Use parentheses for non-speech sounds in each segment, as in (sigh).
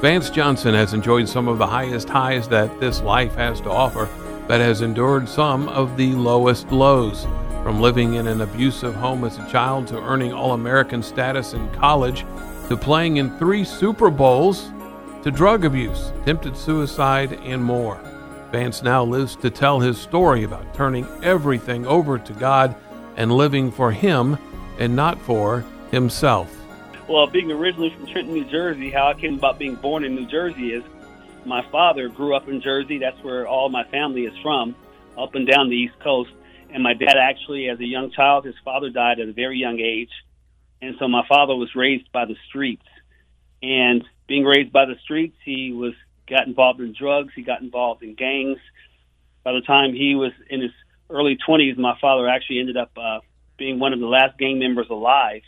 Vance Johnson has enjoyed some of the highest highs that this life has to offer, but has endured some of the lowest lows. From living in an abusive home as a child to earning All American status in college to playing in three Super Bowls to drug abuse, attempted suicide, and more. Vance now lives to tell his story about turning everything over to God and living for Him and not for himself. Well, being originally from Trenton, New Jersey, how I came about being born in New Jersey is my father grew up in Jersey. That's where all my family is from, up and down the East Coast. And my dad actually, as a young child, his father died at a very young age. And so my father was raised by the streets. And being raised by the streets, he was got involved in drugs. He got involved in gangs. By the time he was in his early 20s, my father actually ended up uh, being one of the last gang members alive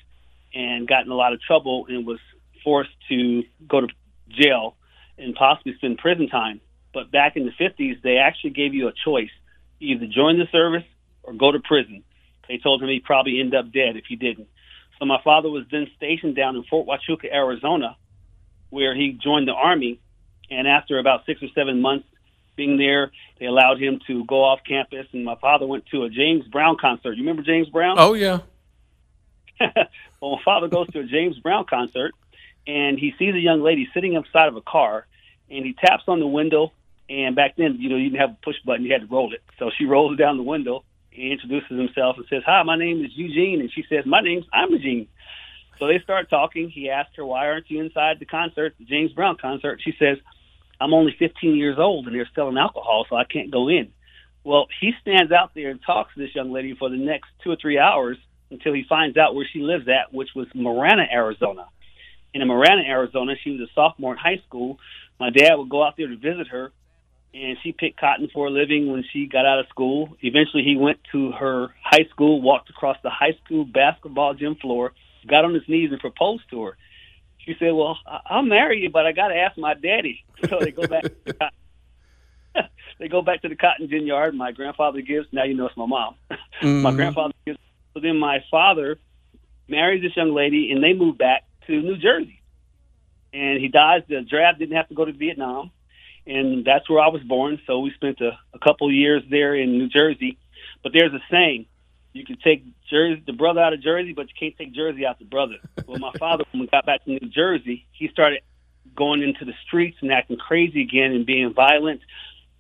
and got in a lot of trouble and was forced to go to jail and possibly spend prison time. But back in the 50s, they actually gave you a choice either join the service or go to prison. They told him he'd probably end up dead if he didn't. So my father was then stationed down in Fort Huachuca, Arizona, where he joined the Army. And after about six or seven months being there, they allowed him to go off campus. And my father went to a James Brown concert. You remember James Brown? Oh, yeah. (laughs) well, my father goes to a James Brown concert, and he sees a young lady sitting inside of a car, and he taps on the window. And back then, you know, you didn't have a push button; you had to roll it. So she (laughs) rolls down the window. He introduces himself and says, "Hi, my name is Eugene," and she says, "My name's I'm Eugene." So they start talking. He asks her, "Why aren't you inside the concert, the James Brown concert?" She says, "I'm only 15 years old, and they're selling alcohol, so I can't go in." Well, he stands out there and talks to this young lady for the next two or three hours until he finds out where she lives at, which was Marana, Arizona. And in Marana, Arizona, she was a sophomore in high school. My dad would go out there to visit her, and she picked cotton for a living when she got out of school. Eventually, he went to her high school, walked across the high school basketball gym floor, got on his knees, and proposed to her. She said, "Well, I'll marry you, but I got to ask my daddy." (laughs) So they go back. they go back to the cotton (laughs) gin yard. My grandfather gives. Now you know it's my mom. (laughs) Mm-hmm. my grandfather gives so then my father marries this young lady, and they moved back to New Jersey. And he dies. The draft didn't have to go to Vietnam, and that's where I was born. So we spent a, a couple years there in New Jersey. But there's a saying: you can take Jersey, the brother out of Jersey, but you can't take Jersey out the brother. Well, my father, when we got back to New Jersey, he started going into the streets and acting crazy again and being violent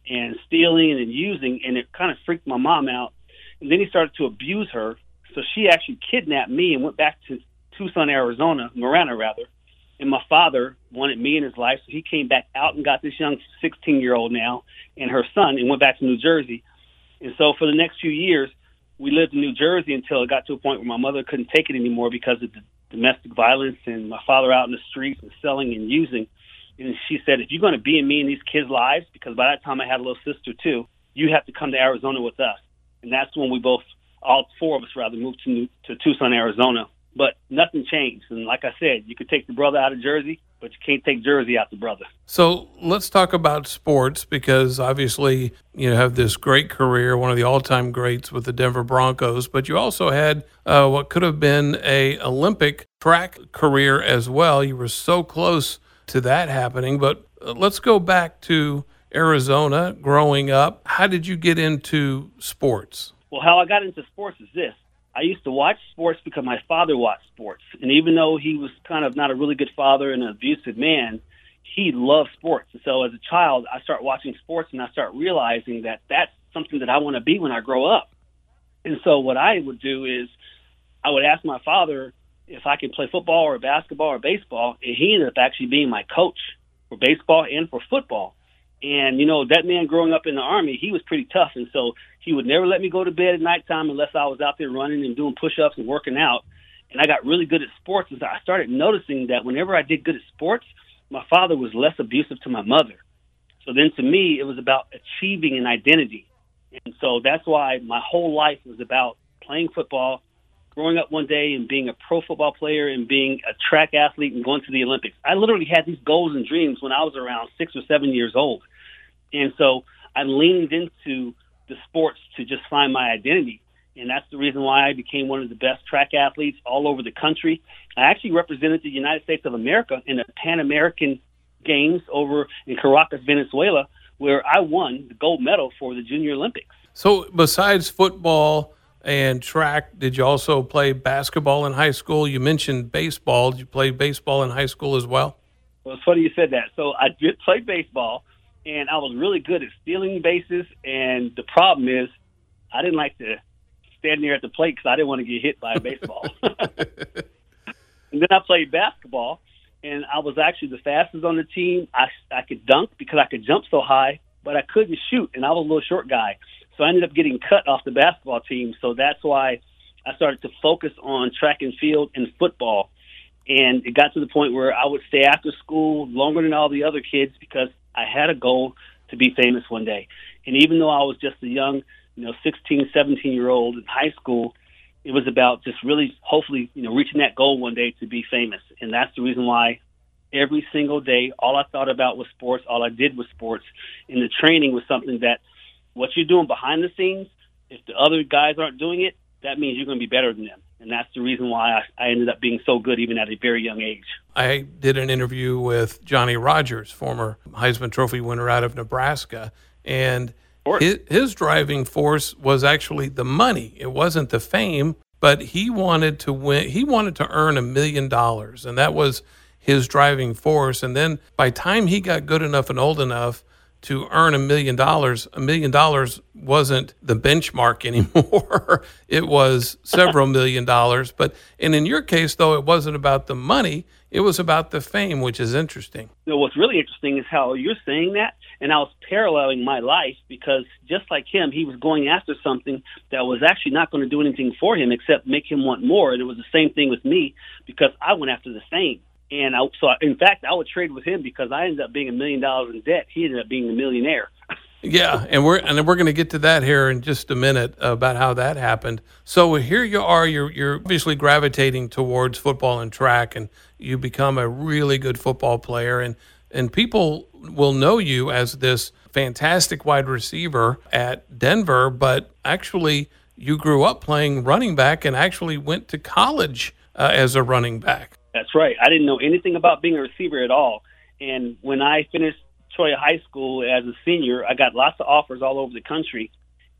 and stealing and using, and it kind of freaked my mom out. And then he started to abuse her so she actually kidnapped me and went back to Tucson, Arizona, Marana rather. And my father wanted me in his life, so he came back out and got this young 16 year old now and her son and went back to New Jersey. And so for the next few years, we lived in New Jersey until it got to a point where my mother couldn't take it anymore because of the domestic violence and my father out in the streets and selling and using. And she said, if you're going to be in me and these kids' lives, because by that time I had a little sister too, you have to come to Arizona with us. And that's when we both all four of us rather moved to to Tucson, Arizona. But nothing changed, and like I said, you could take the brother out of Jersey, but you can't take Jersey out the brother. So let's talk about sports because obviously you have this great career, one of the all-time greats with the Denver Broncos, but you also had uh, what could have been a Olympic track career as well. You were so close to that happening, but uh, let's go back to Arizona growing up. How did you get into sports? Well, how I got into sports is this. I used to watch sports because my father watched sports. And even though he was kind of not a really good father and an abusive man, he loved sports. And so as a child, I start watching sports and I start realizing that that's something that I want to be when I grow up. And so what I would do is I would ask my father if I could play football or basketball or baseball, and he ended up actually being my coach for baseball and for football. And you know that man growing up in the army, he was pretty tough, and so he would never let me go to bed at nighttime unless I was out there running and doing push-ups and working out. And I got really good at sports, and so I started noticing that whenever I did good at sports, my father was less abusive to my mother. So then, to me, it was about achieving an identity, and so that's why my whole life was about playing football, growing up one day and being a pro football player and being a track athlete and going to the Olympics. I literally had these goals and dreams when I was around six or seven years old. And so I leaned into the sports to just find my identity. And that's the reason why I became one of the best track athletes all over the country. I actually represented the United States of America in the Pan American games over in Caracas, Venezuela, where I won the gold medal for the Junior Olympics. So, besides football and track, did you also play basketball in high school? You mentioned baseball. Did you play baseball in high school as well? Well, it's funny you said that. So, I did play baseball, and I was really good at stealing bases. And the problem is, I didn't like to stand there at the plate because I didn't want to get hit by a baseball. (laughs) and then I played basketball, and I was actually the fastest on the team. I I could dunk because I could jump so high, but I couldn't shoot, and I was a little short guy. So I ended up getting cut off the basketball team. So that's why I started to focus on track and field and football. And it got to the point where I would stay after school longer than all the other kids because I had a goal to be famous one day. And even though I was just a young, you know, 16, 17 year old in high school, it was about just really, hopefully, you know, reaching that goal one day to be famous. And that's the reason why every single day, all I thought about was sports. All I did was sports. And the training was something that what you're doing behind the scenes, if the other guys aren't doing it, that means you're going to be better than them. And that's the reason why I, I ended up being so good even at a very young age. I did an interview with Johnny Rodgers, former Heisman Trophy winner out of Nebraska. And his, his driving force was actually the money. It wasn't the fame, but he wanted to win. He wanted to earn a million dollars, and that was his driving force. And then by time he got good enough and old enough to earn a million dollars, a million dollars wasn't the benchmark (laughs) anymore. it was several million dollars. But and in your case, though, it wasn't about the money; it was about the fame, which is interesting. You know, what's really interesting is how you're saying that, and I was paralleling my life because just like him, he was going after something that was actually not going to do anything for him except make him want more. And it was the same thing with me because I went after the fame. And I, so, in fact, I would trade with him because I ended up being a million dollars in debt. He ended up being a millionaire. (laughs) yeah, and we're and we're going to get to that here in just a minute about how that happened. So here you are. You're you're obviously gravitating towards football and track, and you become a really good football player, and and people will know you as this fantastic wide receiver at Denver, but actually you grew up playing running back and actually went to college uh, as a running back. That's right. I didn't know anything about being a receiver at all. And when I finished Cholla High School as a senior, I got lots of offers all over the country.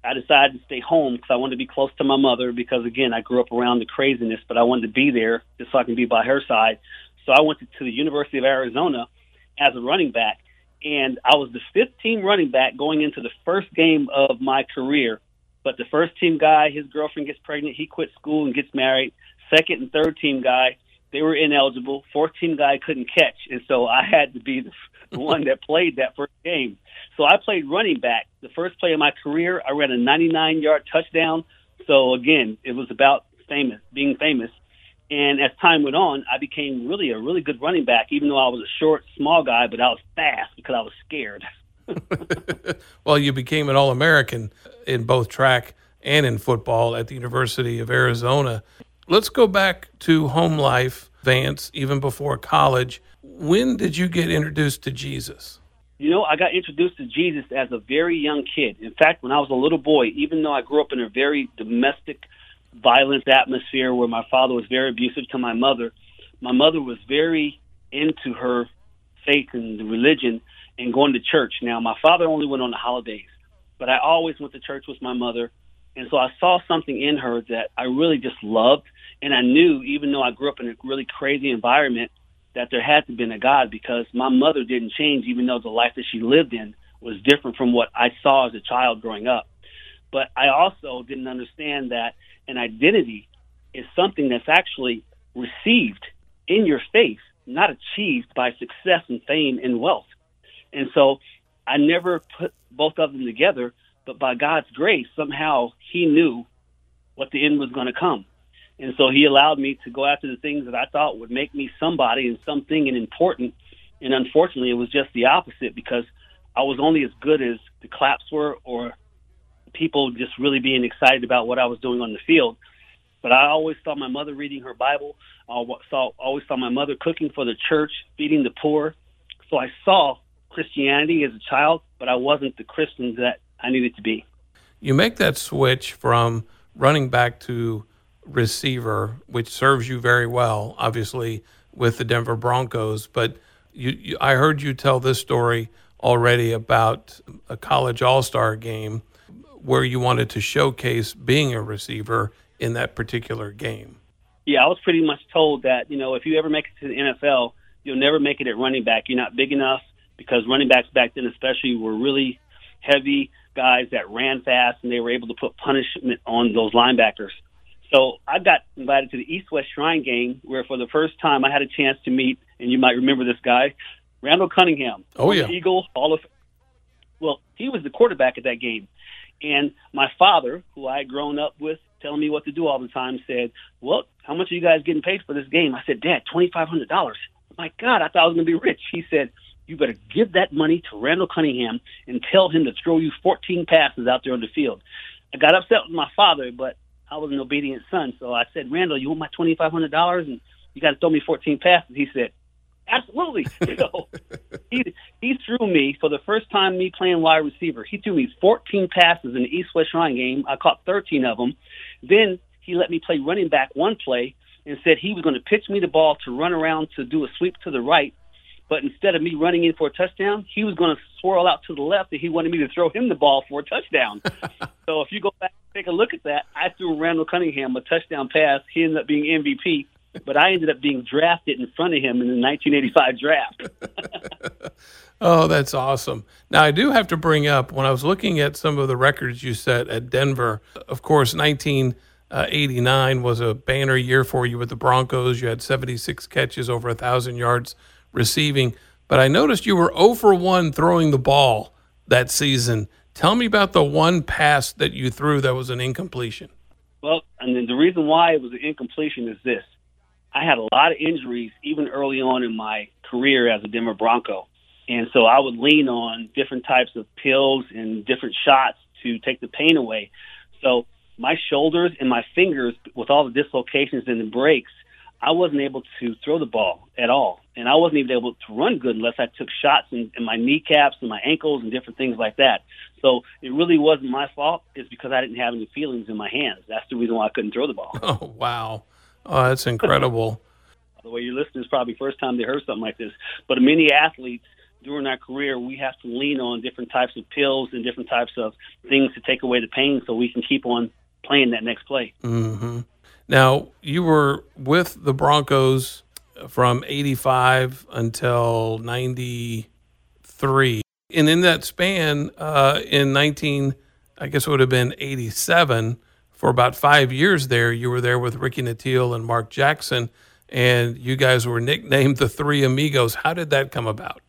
I decided to stay home because I wanted to be close to my mother because, again, I grew up around the craziness, but I wanted to be there just so I can be by her side. So I went to, the University of Arizona as a running back, and I was the fifth team running back going into the first game of my career. But the first team guy, his girlfriend gets pregnant, he quits school and gets married. Second and third team guy, they were ineligible. Fourth team guy couldn't catch, and so I had to be the, the (laughs) one that played that first game. So I played running back. The first play of my career, I ran a 99 yard touchdown. So again, it was about famous, being famous. And as time went on, I became really a really good running back, even though I was a short, small guy, but I was fast because I was scared. (laughs) (laughs) well, you became an All American in both track and in football at the University of Arizona. Let's go back to home life, Vance, even before college. When did you get introduced to Jesus? You know, I got introduced to Jesus as a very young kid. In fact, when I was a little boy, even though I grew up in a very domestic, violent atmosphere where my father was very abusive to my mother, my mother was very into her faith and the religion and going to church. Now, my father only went on the holidays, but I always went to church with my mother. And so I saw something in her that I really just loved. And I knew, even though I grew up in a really crazy environment, that there had to been a God because my mother didn't change, even though the life that she lived in was different from what I saw as a child growing up. But I also didn't understand that an identity is something that's actually received in your faith, not achieved by success and fame and wealth. And so I never put both of them together, but by God's grace, somehow He knew what the end was going to come. And so he allowed me to go after the things that I thought would make me somebody and something and important. And unfortunately, it was just the opposite because I was only as good as the claps were or people just really being excited about what I was doing on the field. But I always saw my mother reading her Bible. I saw, always saw my mother cooking for the church, feeding the poor. So I saw Christianity as a child, but I wasn't the Christian that I needed to be. You make that switch from running back to receiver, which serves you very well, obviously, with the Denver Broncos. But You, you, I heard you tell this story already about a college all star game where you wanted to showcase being a receiver in that particular game. Yeah, I was pretty much told that, you know, if you ever make it to the NFL, you'll never make it at running back. You're not big enough because running backs back then, especially, were really heavy guys that ran fast and they were able to put punishment on those linebackers. So I got invited to the East West Shrine game where for the first time I had a chance to meet, and you might remember this guy, Randall Cunningham. Oh, yeah. Eagle, Hall of Well, he was the quarterback at that game. And my father, who I had grown up with, telling me what to do all the time, said, Well, how much are you guys getting paid for this game? I said, Dad, $2,500. My God, I thought I was going to be rich. He said, You better give that money to Randall Cunningham and tell him to throw you 14 passes out there on the field. I got upset with my father, but I was an obedient son. So I said, Randall, you want my $2,500 and you got to throw me 14 passes? He said, Absolutely. (laughs) so he he threw me for the first time me playing wide receiver. He threw me 14 passes in the East West Shrine game. I caught 13 of them. Then he let me play running back one play and said he was going to pitch me the ball to run around to do a sweep to the right. But instead of me running in for a touchdown, he was going to swirl out to the left and he wanted me to throw him the ball for a touchdown. (laughs) so if you go back and take a look at that, I threw Randall Cunningham a touchdown pass. He ended up being MVP but I ended up being drafted in front of him in the 1985 draft. (laughs) oh, that's awesome. Now, I do have to bring up when I was looking at some of the records you set at Denver, of course, 1989 was a banner year for you with the Broncos. You had 76 catches, over a 1,000 yards receiving. But I noticed you were 0 for 1 throwing the ball that season. Tell me about the one pass that you threw that was an incompletion. Well, and then the reason why it was an incompletion is this. I had a lot of injuries even early on in my career as a Denver Bronco. And so I would lean on different types of pills and different shots to take the pain away. So my shoulders and my fingers, with all the dislocations and the breaks, I wasn't able to throw the ball at all. And I wasn't even able to run good unless I took shots in, in my kneecaps and my ankles and different things like that. So it really wasn't my fault. It's because I didn't have any feelings in my hands. That's the reason why I couldn't throw the ball. (laughs) Oh, wow. Oh, that's incredible. (laughs) the way you're listening is probably first time they heard something like this. But many athletes during our career, we have to lean on different types of pills and different types of things to take away the pain so we can keep on playing that next play. Mm-hmm. Now, you were with the Broncos from 85 until 93. And in that span, uh, in 19, I guess it would have been 87, for about five years there. You were there with Ricky Nattiel and Mark Jackson, and you guys were nicknamed the Three Amigos. How did that come about?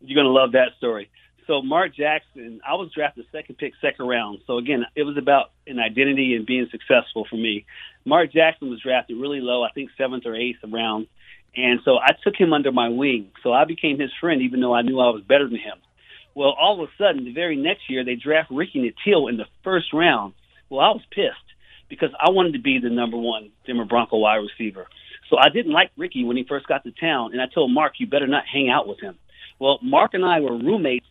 You're going to love that story. So Mark Jackson, I was drafted second pick, second round. So again, it was about an identity and being successful for me. Mark Jackson was drafted really low, I think seventh or eighth round. And so I took him under my wing. So I became his friend, even though I knew I was better than him. Well, all of a sudden, the very next year, they draft Ricky Nattiel in the first round. Well, I was pissed because I wanted to be the number one Denver Bronco wide receiver. So I didn't like Ricky when he first got to town, and I told Mark, you better not hang out with him. Well, Mark and I were roommates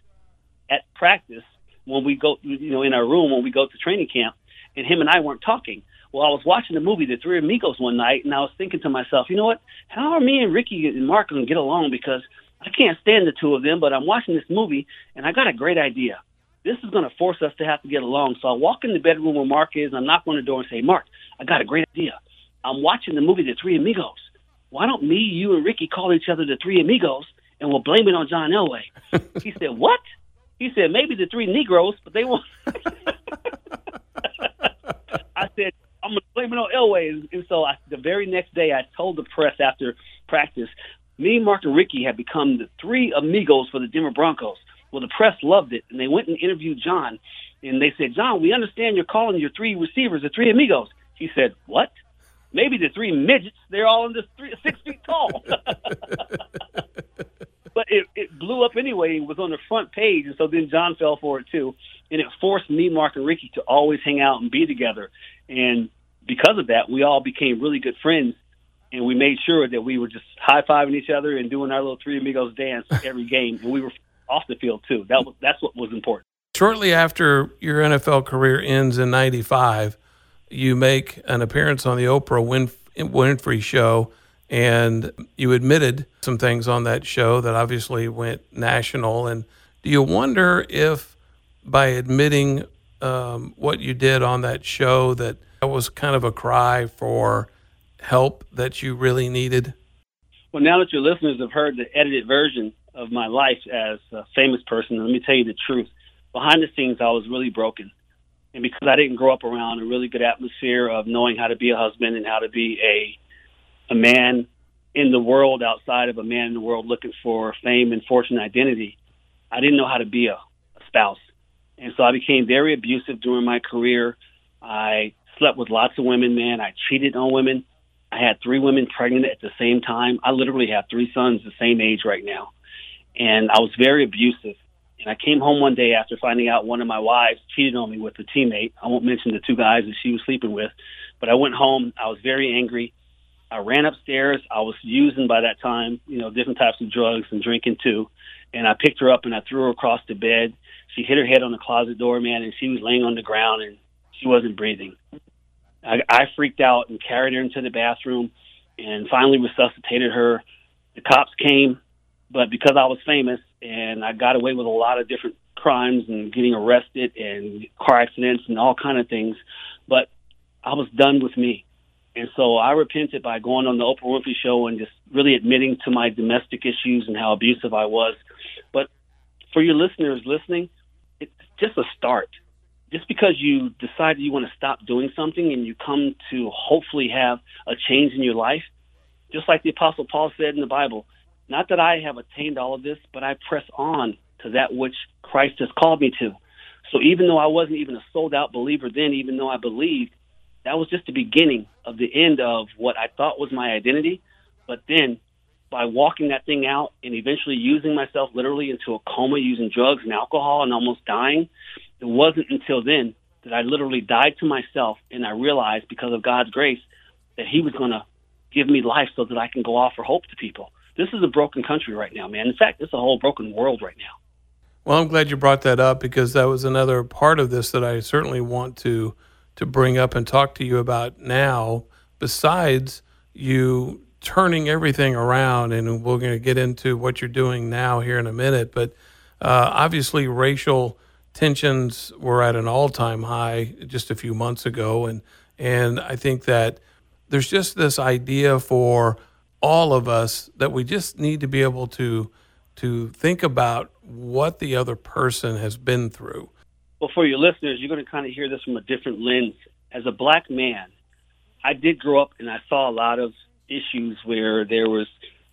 at practice when we go, you know, in our room when we go to training camp, and him and I weren't talking. Well, I was watching the movie The Three Amigos one night, and I was thinking to myself, you know what? How are me and Ricky and Mark going to get along? Because I can't stand the two of them, but I'm watching this movie, and I got a great idea this is going to force us to have to get along. So I walk in the bedroom where Mark is, and I knock on the door and say, Mark, I got a great idea. I'm watching the movie The Three Amigos. Why don't me, you, and Ricky call each other the Three Amigos, and we'll blame it on John Elway? (laughs) he said, What? He said, Maybe the Three Negroes, but they won't. (laughs) I said, I'm going to blame it on Elway. And so I, the very next day, I told the press after practice, me, Mark, and Ricky had become the three amigos for the Denver Broncos. Well, the press loved it, and they went and interviewed John, and they said, "John, we understand you're calling your three receivers the three amigos." He said, "What? Maybe the three midgets. They're all in the three, six feet tall." (laughs) but it, it blew up anyway. It was on the front page, and so then John fell for it too, and it forced me, Mark, and Ricky to always hang out and be together. And because of that, we all became really good friends and we made sure that we were just high fiving each other and doing our little three amigos dance (laughs) every game, and we were off the field too. That was, that's what was important. Shortly after your NFL career ends in '95, you make an appearance on the Oprah Winf- Winfrey Show, And you admitted some things on that show that obviously went national. And do you wonder if by admitting um, what you did on that show that that was kind of a cry for help that you really needed? Well, now that your listeners have heard the edited version of my life as a famous person, let me tell you the truth. Behind the scenes, I was really broken. And because I didn't grow up around a really good atmosphere of knowing how to be a husband and how to be a a man in the world outside of a man in the world looking for fame and fortune and identity, I didn't know how to be a, a spouse. And so I became very abusive during my career. I slept with lots of women, man. I cheated on women. I had three women pregnant at the same time. I literally have three sons the same age right now. And I was very abusive. And I came home one day after finding out one of my wives cheated on me with a teammate. I won't mention the two guys that she was sleeping with, but I went home. I was very angry. I ran upstairs. I was using by that time, you know, different types of drugs and drinking too. And I picked her up and I threw her across the bed. She hit her head on the closet door, man, and she was laying on the ground and she wasn't breathing. I, I freaked out and carried her into the bathroom and finally resuscitated her. The cops came, but because I was famous and I got away with a lot of different crimes and getting arrested and car accidents and all kind of things, but I was done with me. And so I repented by going on the Oprah Winfrey show and just really admitting to my domestic issues and how abusive I was. But for your listeners listening, it's just a start just because you decide you want to stop doing something and you come to hopefully have a change in your life, just like the Apostle Paul said in the Bible, not that I have attained all of this, but I press on to that which Christ has called me to. So even though I wasn't even a sold out believer then, even though I believed, that was just the beginning of the end of what I thought was my identity. But then by walking that thing out and eventually using myself literally into a coma using drugs and alcohol and almost dying, it wasn't until then that I literally died to myself and I realized because of God's grace that He was going to give me life so that I can go offer hope to people. This is a broken country right now, man. In fact, it's a whole broken world right now. Well, I'm glad you brought that up because that was another part of this that I certainly want to to bring up and talk to you about now. Besides you turning everything around, and we're going to get into what you're doing now here in a minute, but uh, obviously racial tensions were at an all-time high just a few months ago, and and I think that there's just this idea for all of us that we just need to be able to to think about what the other person has been through. Well, for your listeners, you're going to kind of hear this from a different lens. As a black man, I did grow up and I saw a lot of issues where there was,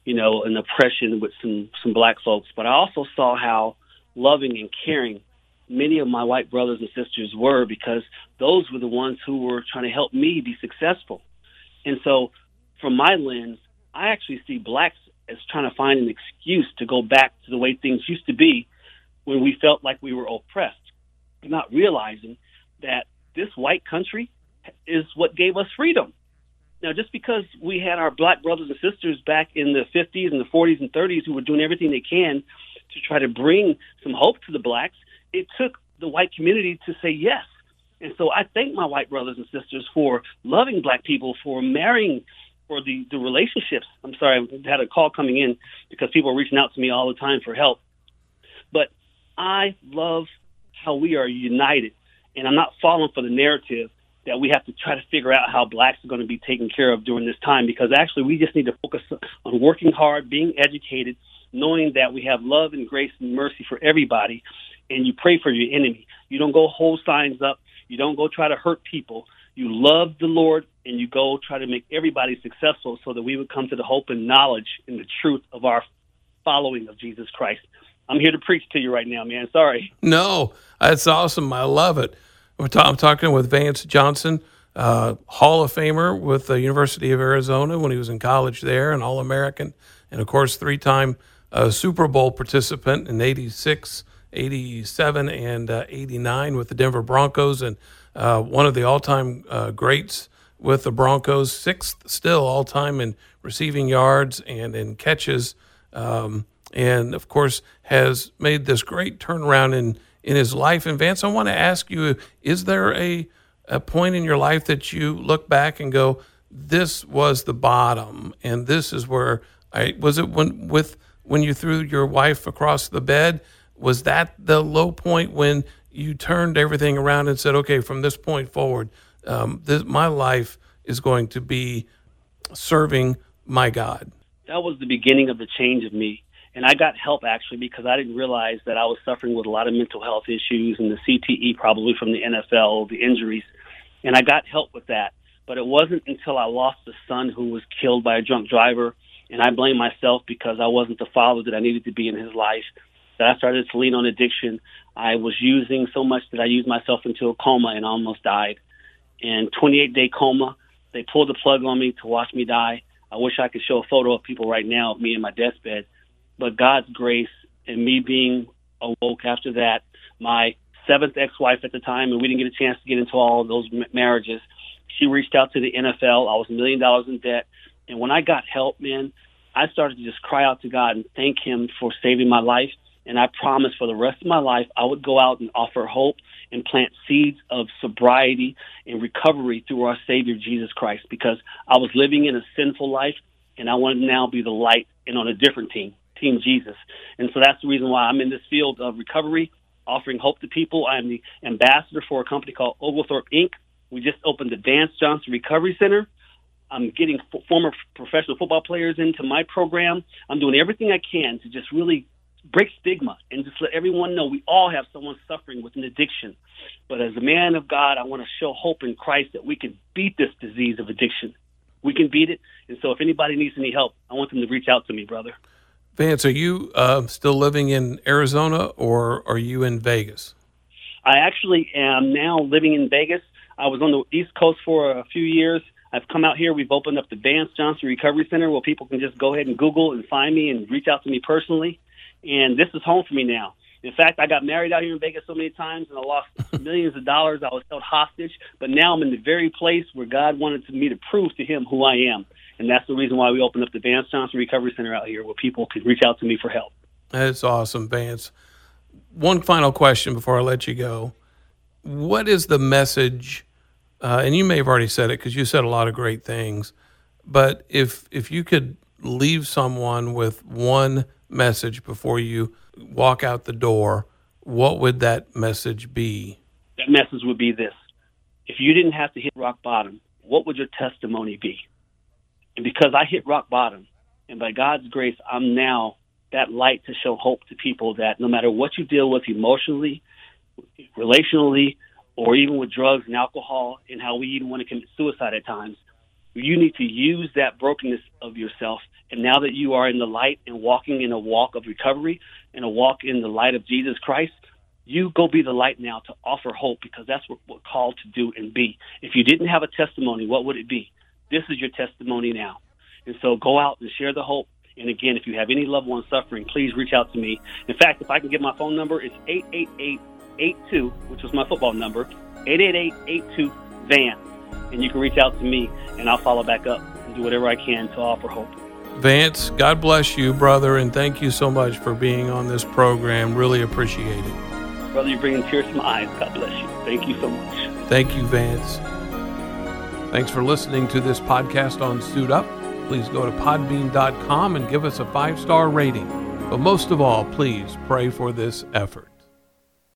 you know, an oppression with some some black folks, but I also saw how loving and caring many of my white brothers and sisters were because those were the ones who were trying to help me be successful. And so, from my lens, I actually see blacks as trying to find an excuse to go back to the way things used to be when we felt like we were oppressed, not realizing that this white country is what gave us freedom. Now, just because we had our black brothers and sisters back in the 50s and the 40s and 30s who were doing everything they can to try to bring some hope to the blacks, it took the white community to say yes. And so I thank my white brothers and sisters for loving black people, for marrying, for the, the relationships. I'm sorry, I had a call coming in because people are reaching out to me all the time for help. But I love how we are united. And I'm not falling for the narrative that we have to try to figure out how blacks are going to be taken care of during this time because actually we just need to focus on working hard, being educated, knowing that we have love and grace and mercy for everybody, and you pray for your enemy. You don't go hold signs up. You don't go try to hurt people. You love the Lord and you go try to make everybody successful so that we would come to the hope and knowledge and the truth of our following of Jesus Christ. I'm here to preach to you right now, man. Sorry. No, that's awesome. I love it. I'm talking with Vance Johnson, uh, Hall of Famer with the University of Arizona when he was in college there, an All American, and of course, three time uh, Super Bowl participant in 86, 87, and uh, 89 with the Denver Broncos, and uh, one of the all time uh, greats with the Broncos, sixth still all time in receiving yards and in catches. Um, and of course, has made this great turnaround in in his life. And Vance, I want to ask you: Is there a a point in your life that you look back and go, this was the bottom, and this is where I was it when with when you threw your wife across the bed. Was that the low point when you turned everything around and said, "Okay, from this point forward, um, this, my life is going to be serving my God"? That was the beginning of the change of me. And I got help actually because I didn't realize that I was suffering with a lot of mental health issues and the CTE probably from the NFL, the injuries. And I got help with that. But it wasn't until I lost a son who was killed by a drunk driver and I blame myself because I wasn't the father that I needed to be in his life that I started to lean on addiction. I was using so much that I used myself into a coma and almost died. In 28 day coma, they pulled the plug on me to watch me die. I wish I could show a photo of people right now of me in my deathbed but God's grace and me being awoke after that, my seventh ex-wife at the time, and we didn't get a chance to get into all those marriages. She reached out to the NFL. I was a million dollars in debt, and when I got help, man, I started to just cry out to God and thank Him for saving my life. And I promised for the rest of my life I would go out and offer hope and plant seeds of sobriety and recovery through our Savior Jesus Christ because I was living in a sinful life and I wanted to now be the light and on a different team. Team Jesus. And so that's the reason why I'm in this field of recovery, offering hope to people. I'm the ambassador for a company called Oglethorpe Inc. We just opened the Vance Johnson Recovery Center. I'm getting f- former professional football players into my program. I'm doing everything I can to just really break stigma and just let everyone know we all have someone suffering with an addiction. But as a man of God, I want to show hope in Christ that we can beat this disease of addiction. We can beat it. And so if anybody needs any help, I want them to reach out to me, brother. Vance, are you uh, still living in Arizona or are you in Vegas? I actually am now living in Vegas. I was on the East Coast for a few years. I've come out here. We've opened up the Vance Johnson Recovery Center where people can just go ahead and Google and find me and reach out to me personally. And this is home for me now. In fact, I got married out here in Vegas so many times and I lost (laughs) millions of dollars. I was held hostage. But now I'm in the very place where God wanted me to prove to him who I am. And that's the reason why we opened up the Vance Johnson Recovery Center out here where people could reach out to me for help. That's awesome, Vance. One final question before I let you go. What is the message? Uh, and you may have already said it because you said a lot of great things. But if if you could leave someone with one message before you walk out the door, what would that message be? That message would be this: If you didn't have to hit rock bottom, what would your testimony be? And because I hit rock bottom, and by God's grace, I'm now that light to show hope to people that no matter what you deal with emotionally, relationally, or even with drugs and alcohol, and how we even want to commit suicide at times, you need to use that brokenness of yourself. And now that you are in the light and walking in a walk of recovery and a walk in the light of Jesus Christ, you go be the light now to offer hope because that's what we're called to do and be. If you didn't have a testimony, what would it be? This is your testimony now. And so go out and share the hope. And again, if you have any loved one suffering, please reach out to me. In fact, if I can get my phone number, it's 888-82, which was my football number, 888-82-VAN. And you can reach out to me, and I'll follow back up and do whatever I can to offer hope. Vance, God bless you, brother, and thank you so much for being on this program. Really appreciate it. Brother, you're bringing tears to my eyes. God bless you. Thank you so much. Thank you, Vance. Thanks for listening to this podcast on Suit Up. Please go to podbean.com and give us a five star rating. But most of all, please pray for this effort.